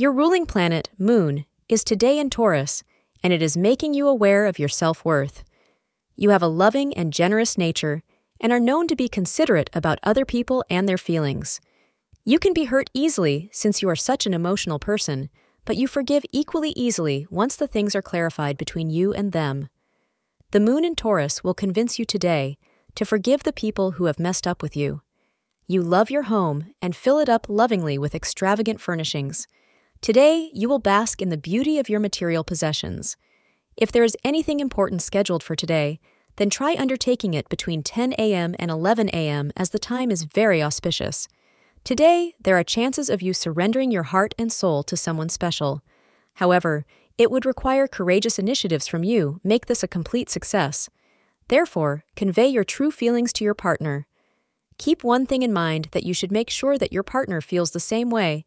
Your ruling planet, Moon, is today in Taurus, and it is making you aware of your self worth. You have a loving and generous nature and are known to be considerate about other people and their feelings. You can be hurt easily since you are such an emotional person, but you forgive equally easily once the things are clarified between you and them. The moon in Taurus will convince you today to forgive the people who have messed up with you. You love your home and fill it up lovingly with extravagant furnishings. Today, you will bask in the beauty of your material possessions. If there is anything important scheduled for today, then try undertaking it between 10 a.m. and 11 a.m. as the time is very auspicious. Today, there are chances of you surrendering your heart and soul to someone special. However, it would require courageous initiatives from you make this a complete success. Therefore, convey your true feelings to your partner. Keep one thing in mind that you should make sure that your partner feels the same way